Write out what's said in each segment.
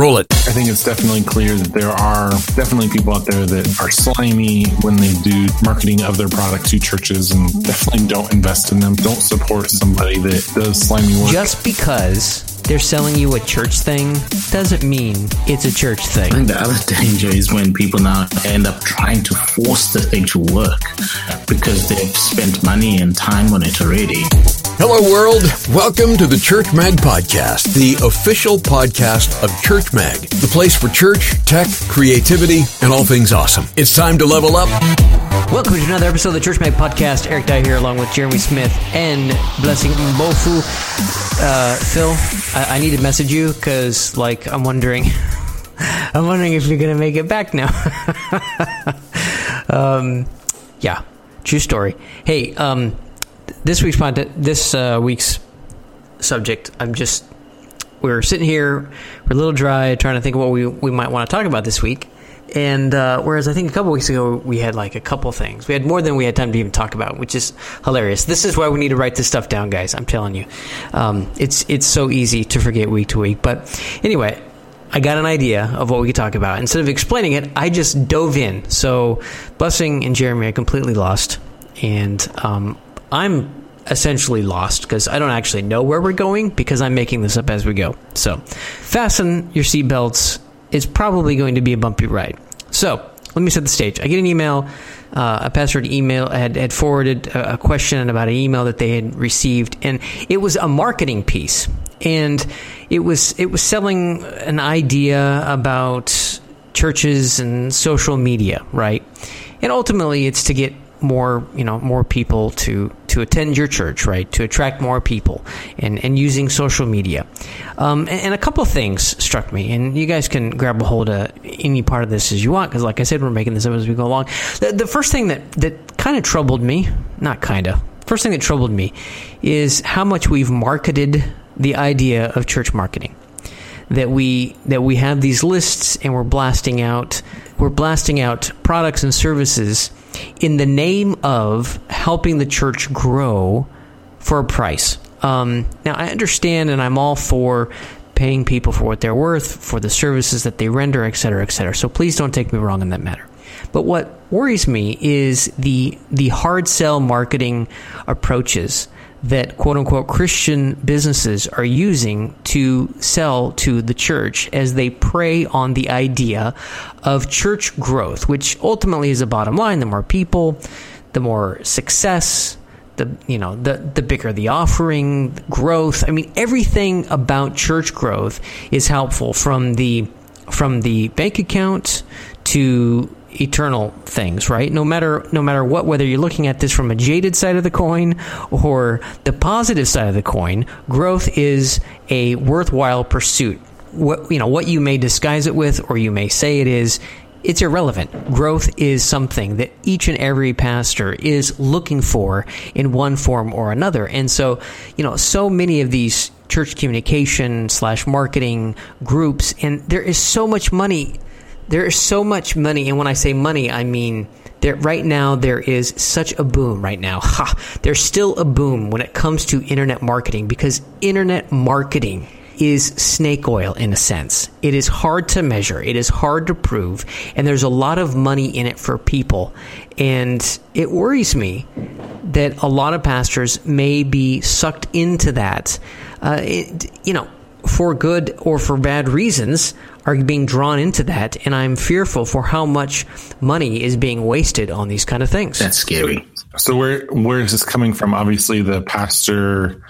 Roll it. I think it's definitely clear that there are definitely people out there that are slimy when they do marketing of their product to churches and definitely don't invest in them. Don't support somebody that does slimy work. Just because they're selling you a church thing doesn't mean it's a church thing. I think the other danger is when people now end up trying to force the thing to work because they've spent money and time on it already. Hello, world. Welcome to the Church Mag Podcast, the official podcast of Church Mag, the place for church, tech, creativity, and all things awesome. It's time to level up. Welcome to another episode of the Church Mag Podcast. Eric Dye here, along with Jeremy Smith and Blessing Mbofu. Uh, Phil, I-, I need to message you because, like, I'm wondering, I'm wondering if you're gonna make it back now. um, yeah, true story. Hey, um, this week's pod- this uh, week's subject. I'm just we're sitting here, we're a little dry, trying to think of what we we might want to talk about this week. And uh, whereas I think a couple weeks ago we had like a couple things, we had more than we had time to even talk about, which is hilarious. This is why we need to write this stuff down, guys. I'm telling you, um, it's it's so easy to forget week to week. But anyway, I got an idea of what we could talk about. Instead of explaining it, I just dove in. So Blessing and Jeremy are completely lost, and um, I'm essentially lost because I don't actually know where we're going because I'm making this up as we go. So fasten your seatbelts. It's probably going to be a bumpy ride. So let me set the stage. I get an email. Uh, a pastor had email had, had forwarded a, a question about an email that they had received, and it was a marketing piece, and it was it was selling an idea about churches and social media, right? And ultimately, it's to get more you know more people to to attend your church right to attract more people and and using social media. Um, and, and, a couple of things struck me and you guys can grab a hold of any part of this as you want because like i said we're making this up as we go along. The, the first thing that that kind of troubled me not kind of first thing that troubled me is how much we've marketed the idea of church marketing. That we that we have these lists and we're blasting out we're blasting out products and services in the name of helping the church grow for a price. Um, now, I understand and I'm all for paying people for what they're worth, for the services that they render, et cetera, et cetera. So please don't take me wrong in that matter. But what worries me is the the hard sell marketing approaches that quote unquote Christian businesses are using to sell to the church as they prey on the idea of church growth, which ultimately is a bottom line. The more people, the more success, the you know the the bigger the offering, growth. I mean, everything about church growth is helpful from the from the bank account to eternal things, right? No matter no matter what, whether you're looking at this from a jaded side of the coin or the positive side of the coin, growth is a worthwhile pursuit. What you know, what you may disguise it with, or you may say it is, it's irrelevant. Growth is something that each and every pastor is looking for in one form or another. And so, you know, so many of these church communication slash marketing groups, and there is so much money there is so much money, and when I say money, I mean there right now there is such a boom right now. Ha, there's still a boom when it comes to internet marketing because internet marketing is snake oil in a sense. It is hard to measure, it is hard to prove, and there's a lot of money in it for people. And it worries me that a lot of pastors may be sucked into that. Uh, it, you know, for good or for bad reasons, are being drawn into that, and I'm fearful for how much money is being wasted on these kind of things. That's scary. So where where is this coming from? Obviously, the pastor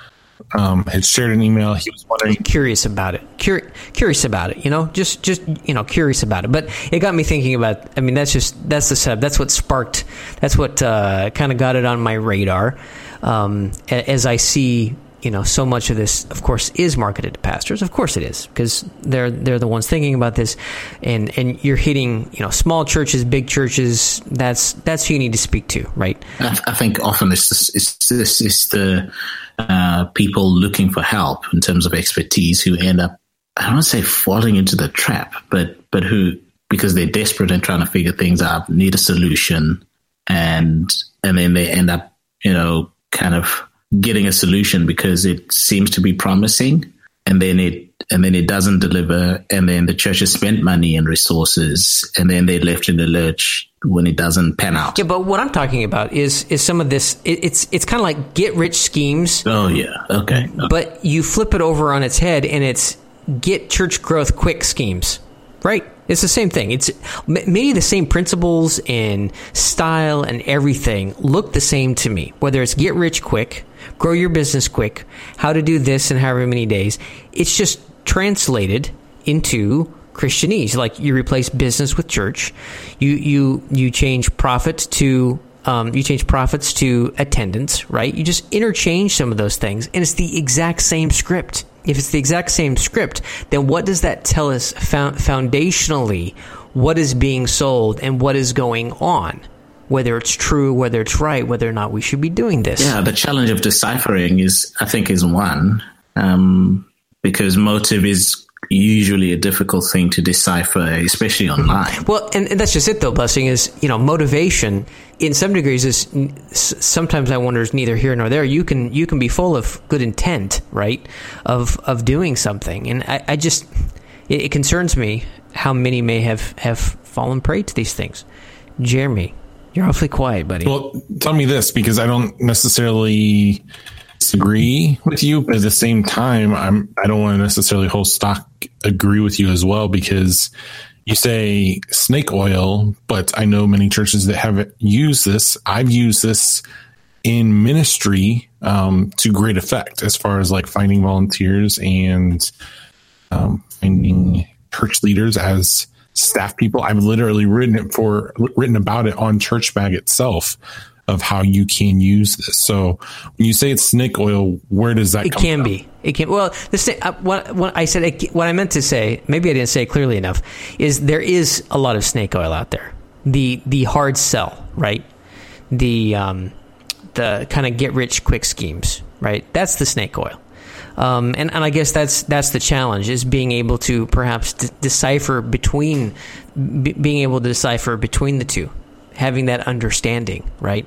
um, had shared an email. He was wondering, curious about it, Cur- curious about it. You know, just just you know, curious about it. But it got me thinking about. I mean, that's just that's the setup. That's what sparked. That's what uh, kind of got it on my radar. Um, as I see you know, so much of this, of course, is marketed to pastors. Of course, it is because they're they're the ones thinking about this, and and you're hitting you know small churches, big churches. That's that's who you need to speak to, right? I, I think often it's this, it's the uh, people looking for help in terms of expertise who end up I don't want to say falling into the trap, but but who because they're desperate and trying to figure things out need a solution, and and then they end up you know kind of getting a solution because it seems to be promising and then it and then it doesn't deliver, and then the church has spent money and resources, and then they're left in the lurch when it doesn't pan out. Yeah, but what I'm talking about is is some of this. It, it's it's kind of like get rich schemes. Oh yeah, okay. okay. But you flip it over on its head, and it's get church growth quick schemes, right? It's the same thing. It's maybe the same principles and style and everything look the same to me. Whether it's get rich quick, grow your business quick, how to do this in however many days. It's just translated into Christianese. Like you replace business with church. You you you change profit to um, you change profits to attendance, right? You just interchange some of those things, and it's the exact same script. If it's the exact same script, then what does that tell us foundationally? What is being sold and what is going on? Whether it's true, whether it's right, whether or not we should be doing this. Yeah, the challenge of deciphering is, I think, is one um, because motive is usually a difficult thing to decipher, especially online. Well, and, and, that's just it, though. Blessing is, you know, motivation in some degrees is sometimes I wonder is neither here nor there. You can you can be full of good intent, right, of of doing something, and I, I just it, it concerns me how many may have have fallen prey to these things. Jeremy, you're awfully quiet, buddy. Well, tell me this because I don't necessarily disagree with you, but at the same time, I'm I don't want to necessarily whole stock agree with you as well because you say snake oil, but I know many churches that haven't used this. I've used this in ministry um, to great effect as far as like finding volunteers and um, finding church leaders as staff people. I've literally written it for written about it on Churchmag itself of how you can use this. So when you say it's snake oil, where does that? It can from? be. It can. Well, the uh, what, what I said, what I meant to say, maybe I didn't say it clearly enough, is there is a lot of snake oil out there. The the hard sell, right? The um, the kind of get rich quick schemes, right? That's the snake oil. Um, and, and I guess that's that's the challenge is being able to perhaps d- decipher between b- being able to decipher between the two having that understanding, right?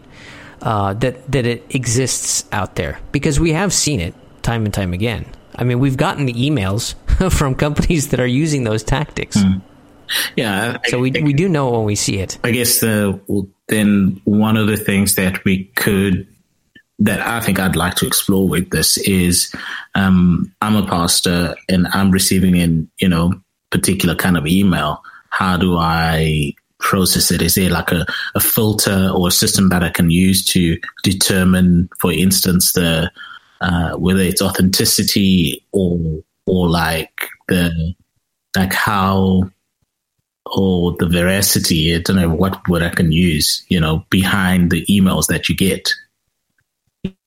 Uh, that that it exists out there because we have seen it time and time again. I mean, we've gotten the emails from companies that are using those tactics. Mm. Yeah, so we I, we do know when we see it. I guess the then one of the things that we could that I think I'd like to explore with this is um, I'm a pastor and I'm receiving an you know particular kind of email. How do I process it? Is there like a, a filter or a system that I can use to determine, for instance, the uh, whether it's authenticity or or like the like how or the veracity, I don't know what word I can use, you know, behind the emails that you get.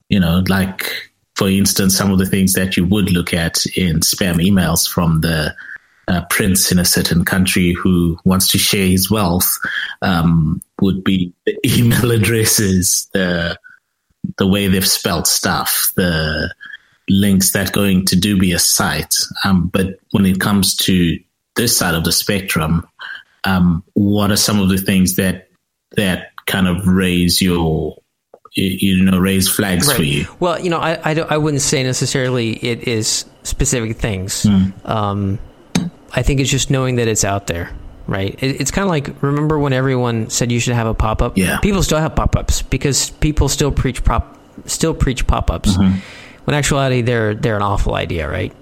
You know, like for instance, some of the things that you would look at in spam emails from the uh, prince in a certain country who wants to share his wealth um, would be the email addresses, the the way they've spelled stuff, the links that going to do be a site. Um, but when it comes to this side of the spectrum, um, what are some of the things that that kind of raise your you know raise flags right. for you well you know I, I, I, wouldn't say necessarily it is specific things mm. um, I think it's just knowing that it's out there, right? It, it's kind of like remember when everyone said you should have a pop up. Yeah, people still have pop ups because people still preach pop, still preach pop ups. Mm-hmm. When actuality, they're they're an awful idea, right?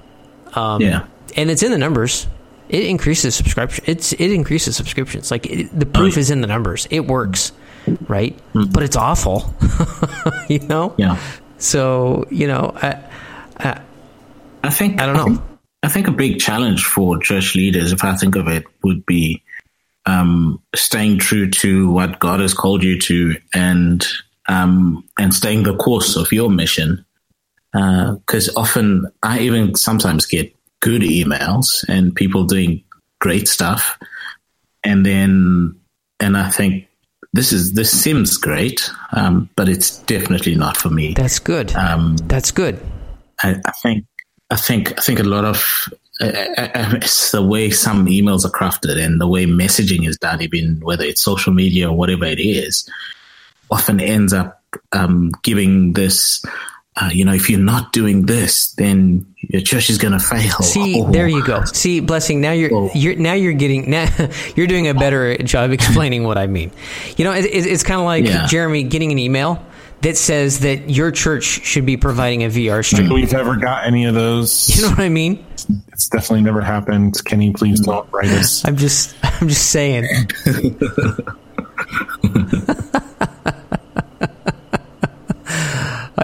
Um, yeah, and it's in the numbers. It increases subscription. It's it increases subscriptions. Like it, the proof oh, yeah. is in the numbers. It works, right? Mm-hmm. But it's awful, you know. Yeah. So you know, I, I, I think I don't know. I think, I think a big challenge for church leaders, if I think of it, would be um, staying true to what God has called you to, and um, and staying the course of your mission. Because uh, often I even sometimes get good emails and people doing great stuff, and then and I think this is this seems great, um, but it's definitely not for me. That's good. Um, That's good. I, I think I think I think a lot of uh, uh, uh, it's the way some emails are crafted and the way messaging is done, even whether it's social media or whatever it is, often ends up um, giving this uh, you know, if you're not doing this, then your church is going to fail. See, oh. there you go. See, blessing. Now you're oh. you're now you're getting now you're doing a better job explaining what I mean. You know, it, it, it's kind of like yeah. Jeremy getting an email that says that your church should be providing a VR stream. We've ever got any of those. You know what I mean? It's definitely never happened. Can you please don't write us. I'm just I'm just saying.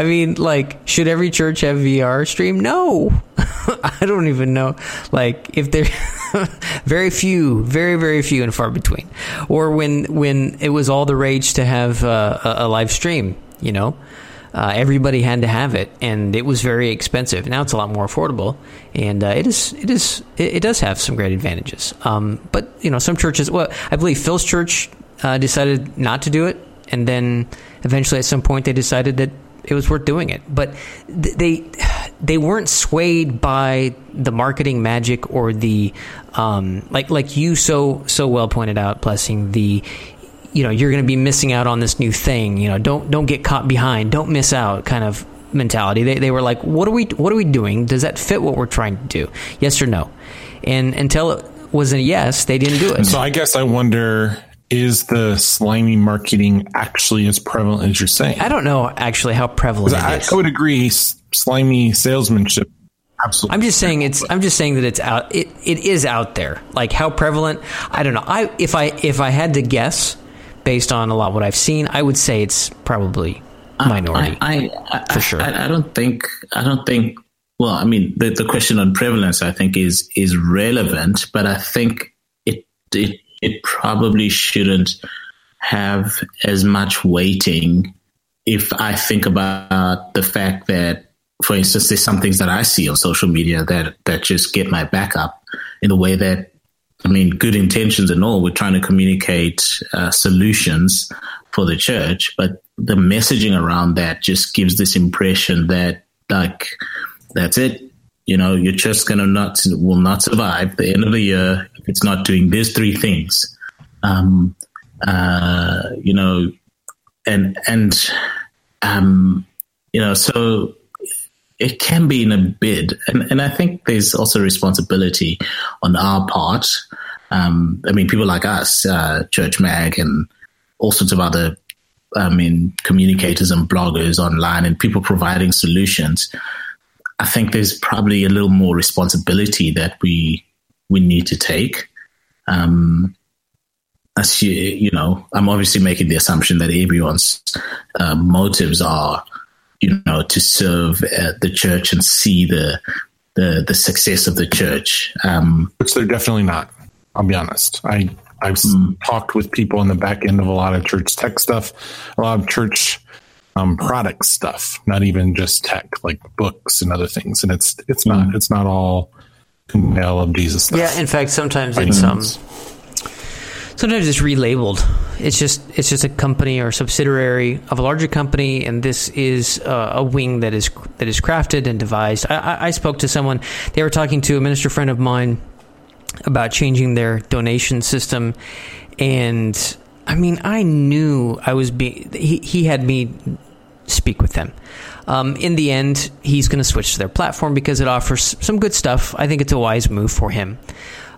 I mean, like, should every church have VR stream? No. I don't even know. Like, if there very few, very, very few and far between. Or when, when it was all the rage to have uh, a, a live stream, you know? Uh, everybody had to have it, and it was very expensive. Now it's a lot more affordable, and uh, it is it is it, it, does have some great advantages. Um, but you know, some churches. Well, I believe Phil's church uh, decided not to do it, and then eventually, at some point, they decided that it was worth doing it. But they they weren't swayed by the marketing magic or the um, like like you so so well pointed out, blessing the you know you're going to be missing out on this new thing. You know, don't don't get caught behind, don't miss out, kind of mentality. They they were like, what are we what are we doing? Does that fit what we're trying to do? Yes or no? And until it was a yes, they didn't do it. So I guess I wonder is the slimy marketing actually as prevalent as you're saying? I don't know actually how prevalent it I, is. I would agree. Slimy salesmanship. Absolutely. I'm just saying it's. I'm just saying that it's out. It it is out there. Like how prevalent? I don't know. I if I if I had to guess, based on a lot what I've seen, I would say it's probably minority. I, I, I for sure. I, I, don't think. I don't think. Well, I mean, the, the question on prevalence, I think, is is relevant, but I think it it it probably shouldn't have as much weighting if I think about the fact that, for instance, there's some things that I see on social media that, that just get my back up in the way that, I mean, good intentions and all, we're trying to communicate uh, solutions for the church, but the messaging around that just gives this impression that, like, that's it. You know, you're just gonna not will not survive the end of the year if it's not doing these three things. Um, uh, you know, and and um, you know, so it can be in a bid, and and I think there's also responsibility on our part. Um, I mean, people like us, uh, Church Mag, and all sorts of other I mean, communicators and bloggers online and people providing solutions. I think there's probably a little more responsibility that we we need to take. Um, as you, you know, I'm obviously making the assumption that everyone's uh, motives are, you know, to serve uh, the church and see the the the success of the church. Um, Which they're definitely not. I'll be honest. I I've mm. talked with people in the back end of a lot of church tech stuff, a lot of church um, product stuff, not even just tech, like books and other things. And it's it's not mm. it's not all nail of Jesus stuff. Yeah, in fact, sometimes it's um, sometimes it's relabeled. It's just it's just a company or subsidiary of a larger company, and this is uh, a wing that is that is crafted and devised. I, I, I spoke to someone; they were talking to a minister friend of mine about changing their donation system, and I mean, I knew I was being. He, he had me speak with them. Um, in the end, he's going to switch to their platform because it offers some good stuff. I think it's a wise move for him.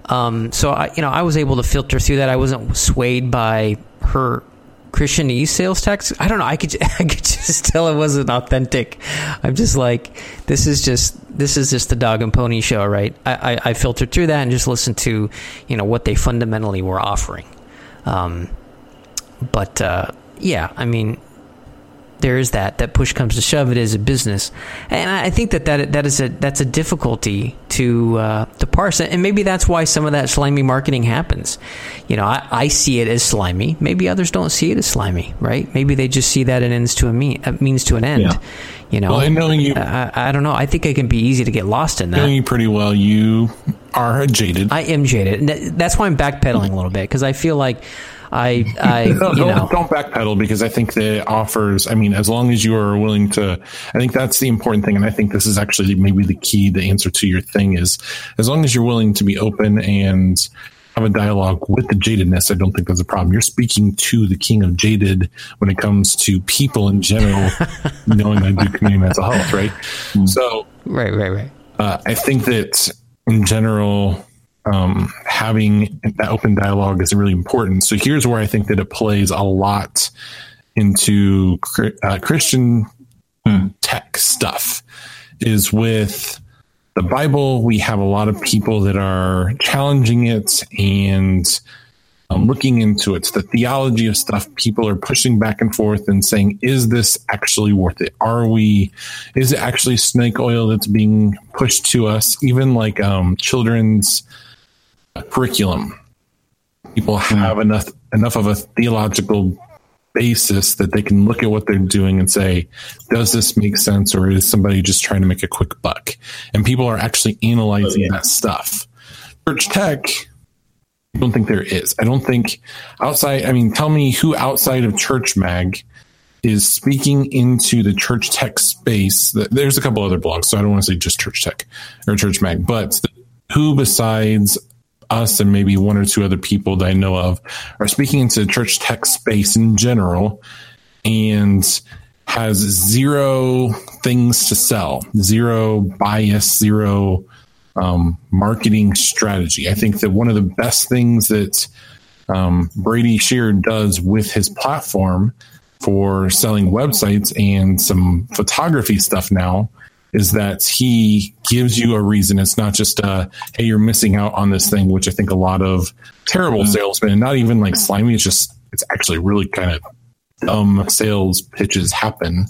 Um, so I, you know, I was able to filter through that. I wasn't swayed by her Christianese sales tax. I don't know. I could I could just tell it wasn't authentic. I'm just like this is just this is just the dog and pony show, right? I, I, I filtered through that and just listened to you know what they fundamentally were offering. Um, but uh, yeah, I mean, there is that that push comes to shove. It is a business, and I think that that that is a that's a difficulty to uh, to parse, and maybe that's why some of that slimy marketing happens. You know, I, I see it as slimy. Maybe others don't see it as slimy, right? Maybe they just see that it ends to a mean, a means to an end. Yeah. You know, well, knowing you, I, I, don't know. I think it can be easy to get lost in that. Knowing you pretty well, you are jaded. I am jaded. That's why I'm backpedaling a little bit because I feel like I, I you don't, know. don't backpedal because I think the offers. I mean, as long as you are willing to, I think that's the important thing, and I think this is actually maybe the key. The answer to your thing is, as long as you're willing to be open and have a dialogue with the jadedness, I don't think there's a problem. You're speaking to the king of jaded when it comes to people in general, knowing I do community mental health, right? Mm. So, right, right, right. Uh, I think that in general, um, having that open dialogue is really important. So here's where I think that it plays a lot into uh, Christian hmm. tech stuff is with the Bible. We have a lot of people that are challenging it and um, looking into it. The theology of stuff, people are pushing back and forth and saying, is this actually worth it? Are we, is it actually snake oil that's being pushed to us? Even like um, children's curriculum. People have enough enough of a theological basis that they can look at what they're doing and say, does this make sense or is somebody just trying to make a quick buck? And people are actually analyzing oh, yeah. that stuff. Church tech, I don't think there is. I don't think outside, I mean, tell me who outside of Church Mag is speaking into the church tech space. There's a couple other blogs, so I don't want to say just Church Tech or Church Mag, but who besides us and maybe one or two other people that I know of are speaking into the church tech space in general and has zero things to sell, zero bias, zero um, marketing strategy. I think that one of the best things that um, Brady Shearer does with his platform for selling websites and some photography stuff now is that he gives you a reason. It's not just a, hey, you're missing out on this thing, which I think a lot of terrible mm-hmm. salesmen, and not even like slimy, it's just, it's actually really kind of dumb sales pitches happen.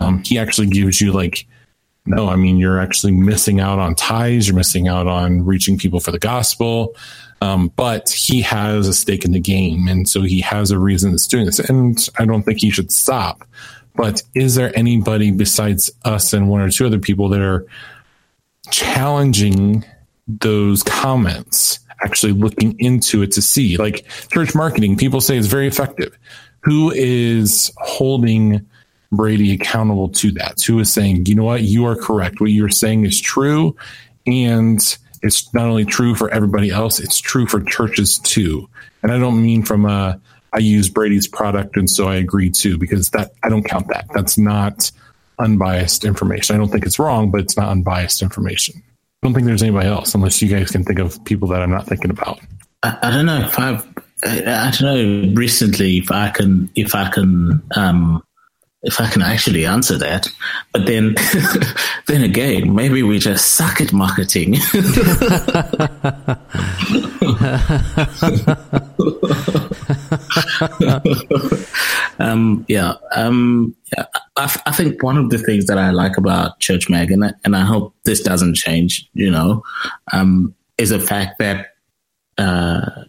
Um, he actually gives you like, no, I mean, you're actually missing out on ties. You're missing out on reaching people for the gospel. Um, but he has a stake in the game. And so he has a reason that's doing this. And I don't think he should stop. But is there anybody besides us and one or two other people that are challenging those comments, actually looking into it to see? Like church marketing, people say it's very effective. Who is holding Brady accountable to that? Who is saying, you know what, you are correct. What you're saying is true. And it's not only true for everybody else, it's true for churches too. And I don't mean from a I use Brady's product and so I agree too because that I don't count that. That's not unbiased information. I don't think it's wrong, but it's not unbiased information. I don't think there's anybody else unless you guys can think of people that I'm not thinking about. I, I don't know if I've I, I, don't know recently if I can if I can um, if I can actually answer that. But then, then again, maybe we just suck at marketing. um, yeah, um, yeah. Think one of the things that I like about Church Mag, and I, and I hope this doesn't change, you know, um, is the fact that, uh,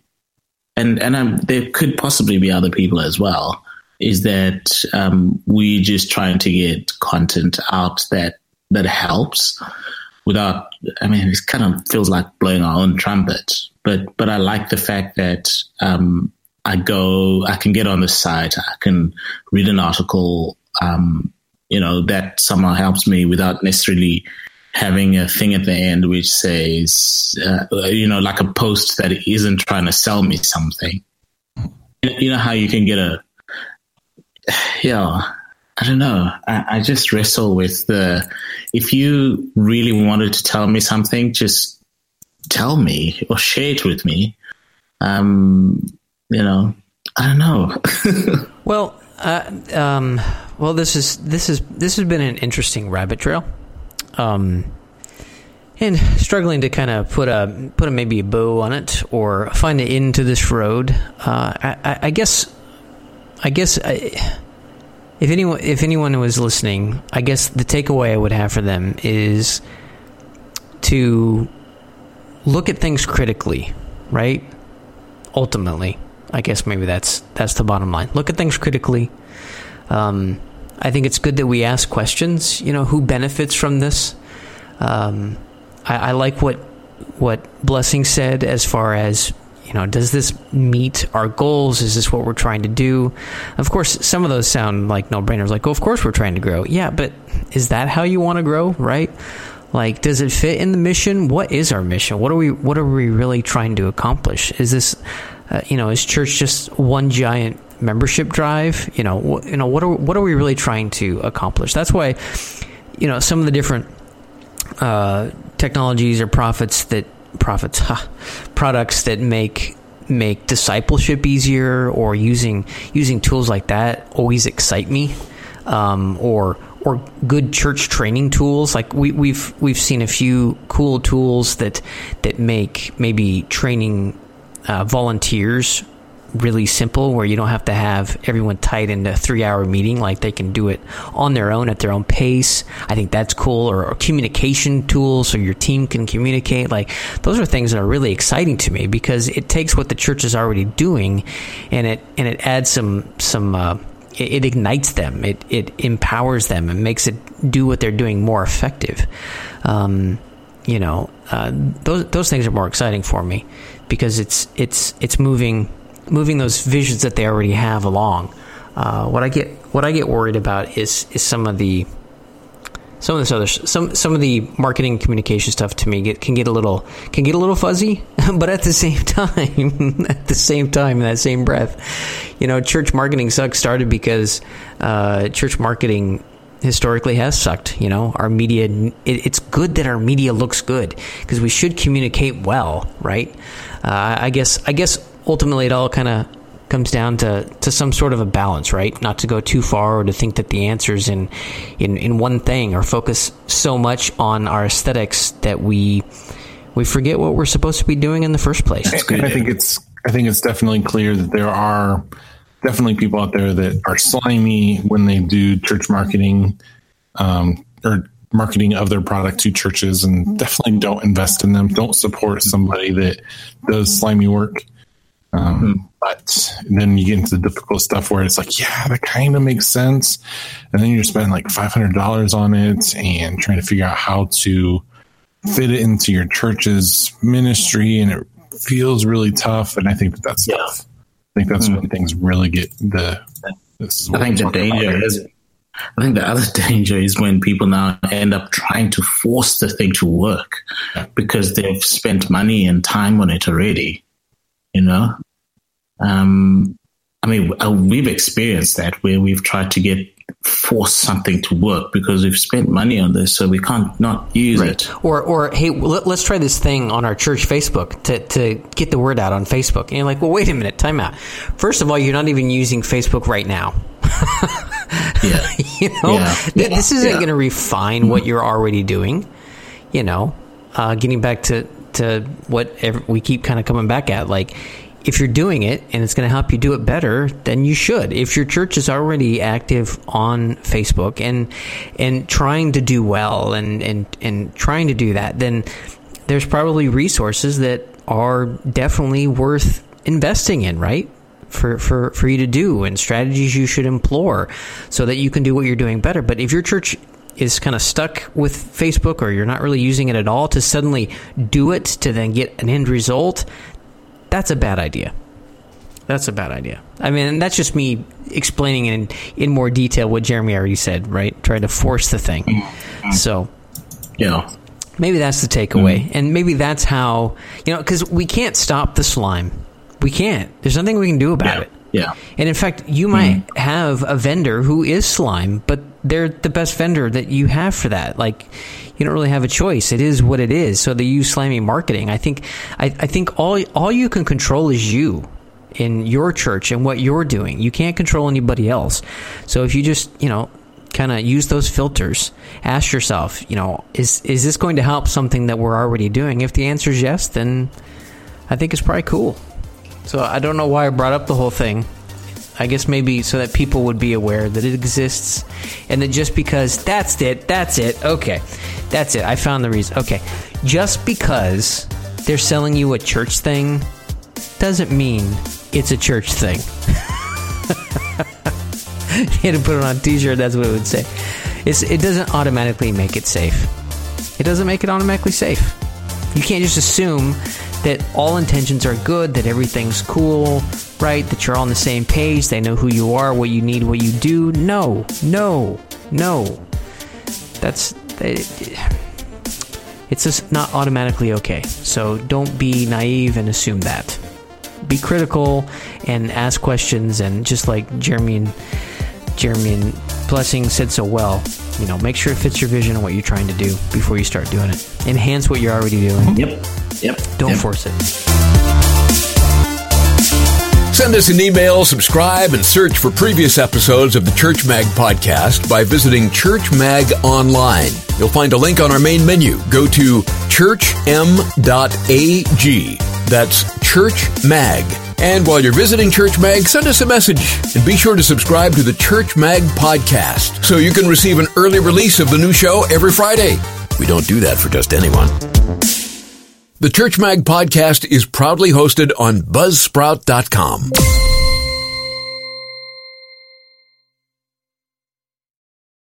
and and um, there could possibly be other people as well is that um, we're just trying to get content out that that helps without I mean it kind of feels like blowing our own trumpet. But but I like the fact that um, I go I can get on the site, I can read an article, um, you know, that somehow helps me without necessarily having a thing at the end which says uh, you know, like a post that isn't trying to sell me something. You know how you can get a yeah, I don't know. I, I, just wrestle with the. If you really wanted to tell me something, just tell me or share it with me. Um, you know, I don't know. well, uh, um, well, this is this is this has been an interesting rabbit trail. Um, and struggling to kind of put a put a maybe a bow on it or find an end to this road. Uh, I, I guess I guess I, if anyone if anyone was listening, I guess the takeaway I would have for them is to look at things critically, right? Ultimately, I guess maybe that's that's the bottom line. Look at things critically. Um, I think it's good that we ask questions. You know, who benefits from this? Um, I, I like what what Blessing said as far as you know, does this meet our goals? Is this what we're trying to do? Of course, some of those sound like no brainers, like, oh, of course we're trying to grow. Yeah, but is that how you want to grow, right? Like, does it fit in the mission? What is our mission? What are we What are we really trying to accomplish? Is this, uh, you know, is church just one giant membership drive? You know, wh- you know, what are what are we really trying to accomplish? That's why, you know, some of the different uh, technologies or profits that profits products that make make discipleship easier or using using tools like that always excite me um, or or good church training tools. Like we, we've we've seen a few cool tools that that make maybe training uh, volunteers really simple where you don't have to have everyone tied into a three hour meeting like they can do it on their own at their own pace. I think that's cool. Or, or, communication tools so your team can communicate. Like those are things that are really exciting to me because it takes what the church is already doing and it and it adds some some uh, it, it ignites them. It it empowers them and makes it do what they're doing more effective. Um, you know uh, those those things are more exciting for me because it's it's it's moving moving those visions that they already have along. Uh, what I get what I get worried about is is some of the some of this other some some of the marketing communication stuff to me get, can get a little can get a little fuzzy, but at the same time, at the same time, in that same breath, you know, church marketing sucks started because uh, church marketing historically has sucked. You know, our media, it, it's good that our media looks good because we should communicate well, right? Uh, I guess, I guess ultimately it all kind of comes down to, to some sort of a balance, right? Not to go too far or to think that the answer's in, in, in one thing or focus so much on our aesthetics that we we forget what we're supposed to be doing in the first place. I think it's I think it's definitely clear that there are definitely people out there that are slimy when they do church marketing um, or marketing of their product to churches and definitely don't invest in them. Don't support somebody that does slimy work. Um, mm-hmm. But then you get into the difficult stuff where it's like, yeah, that kind of makes sense. And then you're spending like $500 on it and trying to figure out how to fit it into your church's ministry. And it feels really tough. And I think that that's yeah. tough. I think that's mm-hmm. when things really get the. I think the danger is. I think the other danger is when people now end up trying to force the thing to work yeah. because they've spent money and time on it already you know. Um, I mean, uh, we've experienced that where we've tried to get force something to work because we've spent money on this, so we can't not use right. it. Or, or hey, let, us try this thing on our church Facebook to, to get the word out on Facebook. And you're like, well, wait a minute, time out. First of all, you're not even using Facebook right now. yeah, you know, yeah. Th- this isn't yeah. going to refine what you're already doing. You know, uh, getting back to to what we keep kind of coming back at. Like, if you're doing it and it's going to help you do it better, then you should. If your church is already active on Facebook and and trying to do well and and and trying to do that, then there's probably resources that are definitely worth investing in, right? For, for, for you to do and strategies you should employ so that you can do what you're doing better. But if your church is kind of stuck with Facebook or you're not really using it at all to suddenly do it to then get an end result, that's a bad idea. That's a bad idea. I mean, that's just me explaining in in more detail what Jeremy already said, right? Trying to force the thing. Mm-hmm. So, yeah. Maybe that's the takeaway. Mm-hmm. And maybe that's how, you know, because we can't stop the slime. We can't. There's nothing we can do about yeah. it. Yeah. And in fact, you might mm. have a vendor who is slime, but they're the best vendor that you have for that. Like, you don't really have a choice. It is what it is. So they use slimy marketing. I think, I, I think all all you can control is you in your church and what you're doing. You can't control anybody else. So if you just, you know, kind of use those filters, ask yourself, you know, is is this going to help something that we're already doing? If the answer is yes, then I think it's probably cool. So I don't know why I brought up the whole thing. I guess maybe so that people would be aware that it exists, and that just because that's it, that's it. Okay, that's it. I found the reason. Okay, just because they're selling you a church thing doesn't mean it's a church thing. you had to put it on a t-shirt. That's what it would say. It's, it doesn't automatically make it safe. It doesn't make it automatically safe. You can't just assume that all intentions are good, that everything's cool, right? That you're on the same page, they know who you are, what you need, what you do. No, no, no. That's. it's just not automatically okay. So don't be naive and assume that. Be critical and ask questions, and just like Jeremy and Jeremy and Blessing said so well, you know, make sure it fits your vision and what you're trying to do before you start doing it. Enhance what you're already doing. Mm-hmm. Yep. Yep. Don't yep. force it. Send us an email, subscribe, and search for previous episodes of the Church Mag podcast by visiting Church Mag online. You'll find a link on our main menu. Go to churchm.ag. That's Church Mag. And while you're visiting Church Mag, send us a message and be sure to subscribe to the Church Mag podcast so you can receive an early release of the new show every Friday. We don't do that for just anyone. The Church Mag podcast is proudly hosted on Buzzsprout.com.